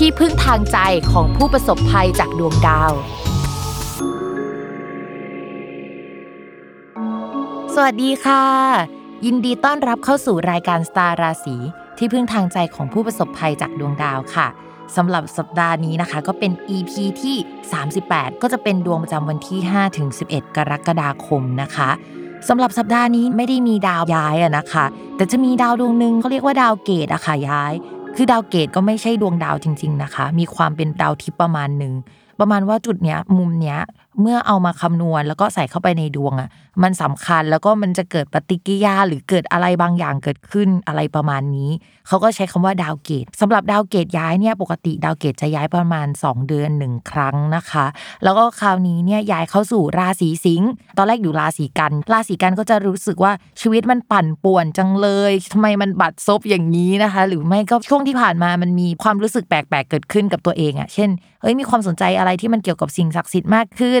ที่พึ่งทางใจของผู้ประสบภัยจากดวงดาว สวัสดีค่ะ ยินดีต้อนรับเข้าสู่รายการสตาร์ราศีที่พึ่งทางใจของผู้ประสบภัยจากดวงดาวค่ะสำหรับสัปดาห์นี้นะคะ ก็เป็น EP ที่ 38 ก็จะเป็นดวงประจำวันที่5ถึง11 กรกฎาคมนะคะสำหรับสัปดาห์นี้ไม่ได้มีดาวย้ายอะนะคะ แต่จะมีดาวดวงหนึ่งเขาเรียกว่าดาวเกตอะค่ะย้าย คือดาวเกตก็ไม่ใช่ดวงดาวจริง ๆนะคะ มีความเป็นดาวทิพย์ประมาณหนึ่งประมาณว่าจุดเนี้ยมุมเนี้ย เมื่อเอามาคำนวณแล้วก็ใส่เข้าไปในดวงอะ มันสำคัญแล้วก็มันจะเกิดปฏิกิริยาหรือเกิดอะไรบางอย่างเกิดขึ้นอะไรประมาณนี้ เขาก็ใช้คำว่าดาวเกตสำหรับดาวเกตย้ายเนี่ยปกติดาวเกตจะย้ายประมาณ 2 เดือนหนึ่งครั้งนะคะ แล้วก็คราวนี้เนี่ยย้ายเข้าสู่ราศีสิงห์ตอนแรกอยู่ราศีกัน ราศีกันก็จะรู้สึกว่าชีวิตมันปั่นป่วนจังเลยทำไมมันบัดซบอย่างนี้นะคะ หรือไม่ก็ช่วงที่ผ่านมามันมีความรู้สึกแปลกๆเกิดขึ้นกับตัวเองอะเช่นเอ้ยมีความสนใจอะไรที่มันเกี่ยวกับสิ่งศักดิ์สิทธิ์มากขึ้น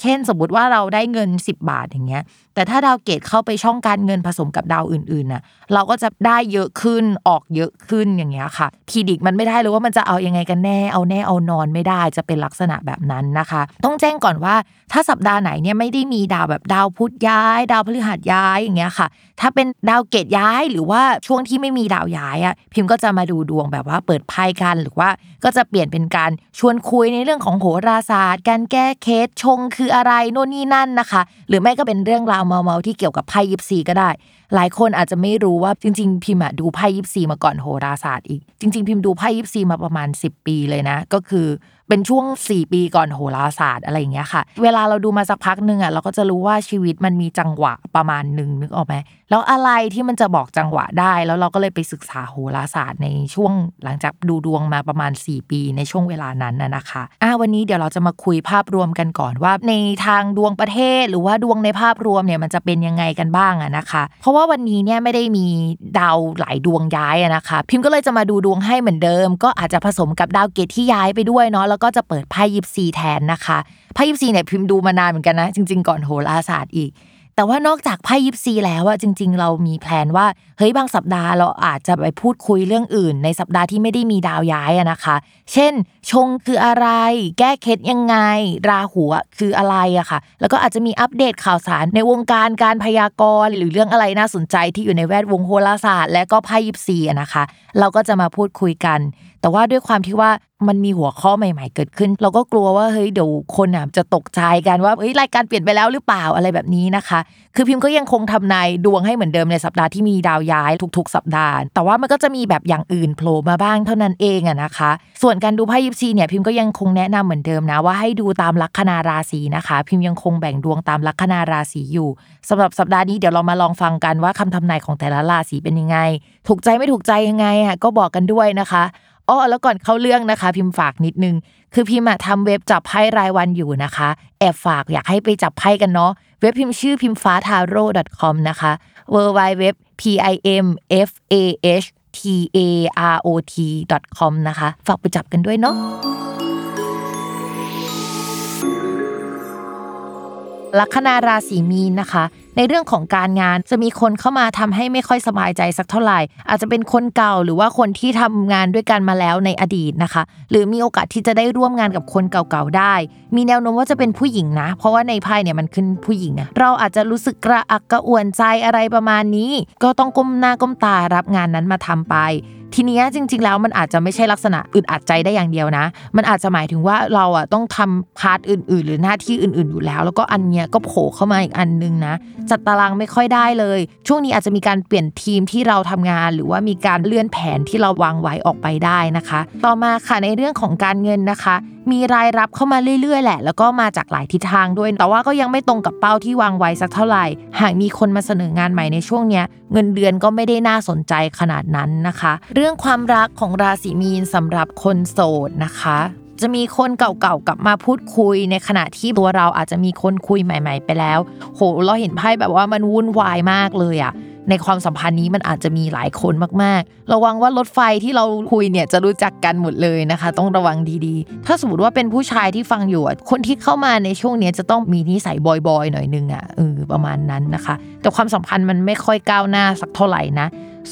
เช่นสมมติว่าเราได้เงิน 10 บาทอย่างเงี้ย แต่ถ้าดาวเกตเข้าไปช่องการเงินผสมกับดาวอื่นๆน่ะ เราก็จะได้เยอะขึ้นออกเยอะขึ้นอย่างเงี้ยค่ะ predict มันไม่ได้เลยว่ามันจะเอายังไงกันแน่เอาแน่เอานอนไม่ได้จะเป็นลักษณะแบบนั้นนะคะ ต้องแจ้งก่อนว่าถ้าสัปดาห์ไหนเนี่ยไม่ได้มีดาวแบบดาวพุธย้าย ดาวพฤหัสย้ายอย่างเงี้ยค่ะ ถ้าเป็นดาวเกตย้ายหรือว่าช่วงที่ไม่มีดาวย้ายอะพิมพ์ก็จะมาดูดวงแบบว่าเปิดไพ่กันหรือว่าก็จะเปลี่ยนเป็นการชวนคุยในเรื่องของโหราศาสตร์ การแก้เคสชงคืออะไรโน่นนี่นั่นนะคะ หรือไม่ก็เป็นเรื่องราวเมาๆที่เกี่ยวกับไพ่ยิปซีก็ได้หลายคนอาจจะไม่รู้ว่าจริง ๆ พิมพ์ดูไพ่ยิปซีมาก่อนโหราศาสตร์อีก จริง ๆ พิมพ์ดูไพ่ยิปซีมาประมาณ 10 ปีเลยนะ ก็คือเป็นช่วง 4 ปีก่อนโหราศาสตร์อะไรอย่างเงี้ยค่ะ เวลาเราดูมาสักพักหนึ่งอะเราก็จะรู้ว่าชีวิตมันมีจังหวะประมาณหนึ่งนึกออกไหมแล้วอะไรที่มันจะบอกจังหวะได้ แล้วเราก็เลยไปศึกษาโหราศาสตร์ในช่วงหลังจากดูดวงมาประมาณ 4 ปีในช่วงเวลานั้นน่ะนะคะอ่าวันนี้เดี๋ยวเราจะมาคุยภาพรวมกันก่อนว่า ในทางดวงประเทศ หรือว่าดวงในภาพรวมเนี่ยมันจะเป็นยังไงกันบ้างอะนะคะ เพราะว่าวันนี้เนี่ยไม่ได้มีดาวหลายดวงย้ายนะคะ พิมพ์ก็เลยจะมาดูดวงให้เหมือนเดิม ก็อาจจะผสมกับดาวเกตที่ย้ายไปด้วยเนาะแล้วก็จะเปิดไพ่ยิปซีแทนนะคะไพ่ยิปซีเนี่ยพิมพ์ดูมานานเหมือนกันนะ จริง ๆ ก่อนโหราศาสตร์อีก แต่ว่านอกจากไพ่ยิปซีแล้วอะจริง ๆ เรามีแพลนว่าเฮ้ยบางสัปดาห์เราอาจจะไปพูดคุยเรื่องอื่น ในสัปดาห์ที่ไม่ได้มีดาวย้ายอะนะคะ เช่น ชงคืออะไร แก้เคล็ดยังไง ราหูคืออะไรอะค่ะ แล้วก็อาจจะมีอัปเดตข่าวสารในวงการการพยากรณ์หรือเรื่องอะไรน่าสนใจที่อยู่ในแวดวงโหราศาสตร์ และก็ไพ่ยิปซีอะนะคะ เราก็จะมาพูดคุยกัน แต่ว่าด้วยความที่ว่ามันมีหัวข้อใหม่ ๆ เกิดขึ้น เราก็กลัวว่าเฮ้ยเดี๋ยวคนอะจะตกใจกันว่าเฮ้ยรายการเปลี่ยนไปแล้วหรือเปล่าอะไรแบบนี้นะคะ คือพิมพ์ก็ยังคงทำนายดวงให้เหมือนเดิมในสัปดาห์ที่มีดาวย้ายทุก ๆ สัปดาห์ แต่ว่ามันก็จะมีแบบอย่างอื่นโผล่มาบ้างเท่านั้นเองอะนะคะ ส่วนการดูไพ่ยิปซีเนี่ยพิมพ์ก็ยังคงแนะนำเหมือนเดิมนะว่าให้ดูตามลัคนาราศีนะคะ พิมพ์ยังคงแบ่งดวงตามลัคนาราศีอยู่สำหรับสัปดาห์นี้เดี๋ยวเรามาลองฟังกันว่าคำทำนายของแต่ละราศีเป็นยังไง ถูกใจไม่ถูกใจยังไงอะก็บอกกันด้วยนะคะ อ้อแล้วก่อนเข้าเรื่องนะคะ พิมพ์ฝากนิดนึง คือพิมพ์ทำเว็บจับไพ่รายวันอยู่นะคะ แอบฝากอยากให้ไปจับไพ่กันเนาะเว็บพิมพ์ชื่อพิมฟ้าทาโร่ .com นะคะ w w w p i m f a h t a r o t com นะคะ ฝากไปจับกันด้วยเนาะลัคนาราศีมีนนะคะ ในเรื่องของการงาน จะมีคนเข้ามาทำให้ไม่ค่อยสบายใจสักเท่าไหร่ อาจจะเป็นคนเก่าหรือว่าคนที่ทำงานด้วยกันมาแล้วในอดีตนะคะ หรือมีโอกาสที่จะได้ร่วมงานกับคนเก่าๆได้ มีแนวโน้มว่าจะเป็นผู้หญิงนะ เพราะว่าในไพ่เนี่ยมันขึ้นผู้หญิงอะเราอาจจะรู้สึกกระอักกระอ่วนใจอะไรประมาณนี้ ก็ต้องก้มหน้าก้มตารับงานนั้นมาทำไปทีนี้จริง ๆ แล้วมันอาจจะไม่ใช่ลักษณะอึดอัดใจได้อย่างเดียวนะ มันอาจจะหมายถึงว่าเราอะต้องทำ part อื่น ๆ หรือหน้าที่อื่น ๆ อยู่แล้ว แล้วก็อันเนี้ยก็โผล่เข้ามาอีกอันนึงนะ จัดตารางไม่ค่อยได้เลย ช่วงนี้อาจจะมีการเปลี่ยนทีมที่เราทำงาน หรือว่ามีการเลื่อนแผนที่เราวางไว้ออกไปได้นะคะ ต่อมาค่ะในเรื่องของการเงินนะคะ มีรายรับเข้ามาเรื่อยๆ แหละ แล้วก็มาจากหลายทิศทางด้วย แต่ว่าก็ยังไม่ตรงกับเป้าที่วางไว้สักเท่าไหร่ หากมีคนมาเสนองานใหม่ในช่วงเนี้ยเงินเดือนก็ไม่ได้น่าสนใจขนาดนั้นนะคะ เรื่องความรักของราศีมีนสำหรับคนโสดนะคะจะมีคนเก่าๆกลับมาพูดคุยในขณะที่ตัวเราอาจจะมีคนคุยใหม่ ๆ ไปแล้ว โหเราเห็นไพ่แบบว่ามันวุ่นวายมากเลยอะ ในความสัมพันธ์นี้มันอาจจะมีหลายคนมากๆ ระวังว่ารถไฟที่เราคุยเนี่ยจะรู้จักกันหมดเลยนะคะ ต้องระวังดีๆ ถ้าสมมติว่าเป็นผู้ชายที่ฟังอยู่คนที่เข้ามาในช่วงนี้จะต้องมีนิสัยบอยๆหน่อยนึงอะเออประมาณนั้นนะคะ แต่ความสัมพันธ์มันไม่ค่อยก้าวหน้าสักเท่าไหร่นะ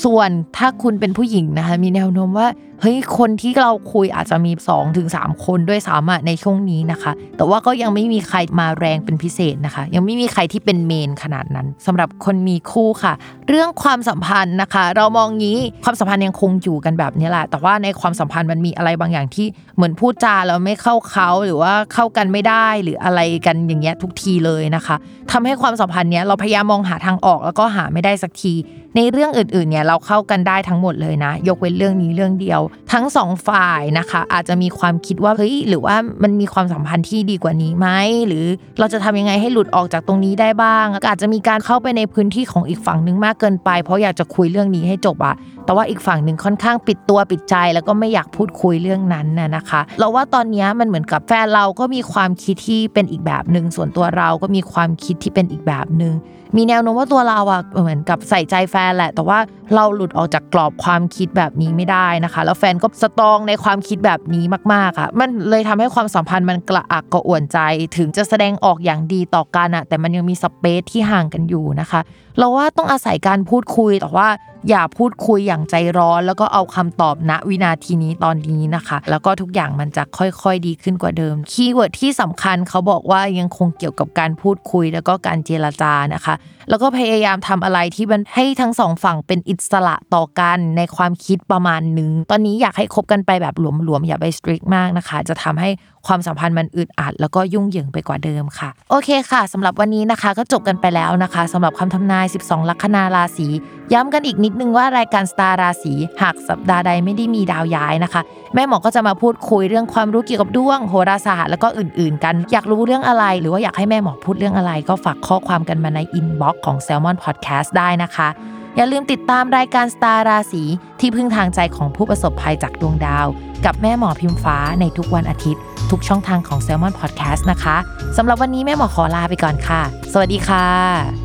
ส่วนถ้าคุณเป็นผู้หญิงนะคะ มีแนวโน้มว่าเฮ้ยคนที่เราคุยอาจจะมี2-3ถึงคนด้วยสามารถในช่วงนี้นะคะ แต่ว่าก็ยังไม่มีใครมาแรงเป็นพิเศษนะคะ ยังไม่มีใครที่เป็นเมนขนาดนั้นสำหรับคนมีคู่ค่ะ เรื่องความสัมพันธ์นะคะ เรามองงี้ความสัมพันธ์ยังคงอยู่กันแบบนี้แหละแต่ว่าในความสัมพันธ์มันมีอะไรบางอย่างที่เหมือนพูดจาแล้วไม่เข้าเขาหรือว่าเข้ากันไม่ได้หรืออะไรกันอย่างเงี้ยทุกทีเลยนะคะทำให้ความสัมพันธ์เนี้ยเราพยายามมองหาทางออกแล้วก็หาไม่ได้สักที ในเรื่องอื่นๆเนี่ยเราเข้ากันได้ทั้งหมดเลยนะ ยกเว้นเรื่องนี้เรื่องเดียวทั้งสองฝ่ายนะคะอาจจะมีความคิดว่าเฮ้ยหรือว่ามันมีความสัมพันธ์ที่ดีกว่านี้ไหมหรือเราจะทำยังไงให้หลุดออกจากตรงนี้ได้บ้าง อาจจะมีการเข้าไปในพื้นที่ของอีกฝั่งหนึ่งมากเกินไป เพราะอยากจะคุยเรื่องนี้ให้จบอะแต่ว่าอีกฝั่งหนึ่งค่อนข้างปิดตัวปิดใจ แล้วก็ไม่อยากพูดคุยเรื่องนั้นน่ะนะคะ เราว่าตอนนี้มันเหมือนกับแฟนเราก็มีความคิดที่เป็นอีกแบบหนึ่งส่วนตัวเราก็มีความคิดที่เป็นอีกแบบหนึ่งมีแนวโน้มว่าตัวเราอะเหมือนกับใส่ใจแฟนแหละ แต่ว่าเราหลุดออกจากกรอบความคิดแบบนี้ไม่ได้นะคะแล้วแฟนก็สตรองในความคิดแบบนี้มากๆอะมันเลยทำให้ความสัมพันธ์มันกระอักกระอ่วนใจ ถึงจะแสดงออกอย่างดีต่อกันอะแต่มันยังมี space ที่ห่างกันอยู่นะคะ เราว่าต้องอาศัยการพูดคุยแต่ว่าอย่าพูดคุยอย่างใจร้อน แล้วก็เอาคำตอบณวินาทีนี้ตอนนี้นะคะ แล้วก็ทุกอย่างมันจะค่อยๆดีขึ้นกว่าเดิม keyword ที่สำคัญเขาบอกว่ายังคงเกี่ยวกับการพูดคุยแล้วก็การเจรจานะคะ แล้วก็พยายามทำอะไรที่มันให้ทั้งสองฝั่งเป็นอิสระต่อกันในความคิดประมาณหนึ่งตอนนี้อยากให้คบกันไปแบบหลวมๆอย่าไป strict มากนะคะ จะทำให้ ความสัมพันธ์มันอึดอัด แล้วก็ยุ่งเหยิงไปกว่าเดิมค่ะ โอเคค่ะสำหรับวันนี้นะคะก็จบกันไปแล้วนะคะสำหรับคำทำนาย 12 ลัคนาราศีย้ำกันอีกนิดนึงว่ารายการสตาร์ราศีหากสัปดาห์ใดไม่ได้มีดาวย้ายนะคะ แม่หมอก็จะมาพูดคุยเรื่องความรู้เกี่ยวกับดวงโหราศาสตร์แล้วก็อื่น ๆ กัน อยากรู้เรื่องอะไร หรือว่าอยากให้แม่หมอพูดเรื่องอะไร ก็ฝากข้อความกันมาใน inbox ของ Salmon Podcast ได้นะคะ อย่าลืมติดตามรายการสตาร์ราศีที่พึ่งทางใจของผู้ประสบภัยจากดวงดาว กับแม่หมอพิมฟ้าในทุกวันอาทิตย์ ทุกช่องทางของ s ซ l m o n Podcast นะคะสำหรับวันนี้แม่หมอขอลาไปก่อนค่ะ สวัสดีค่ะ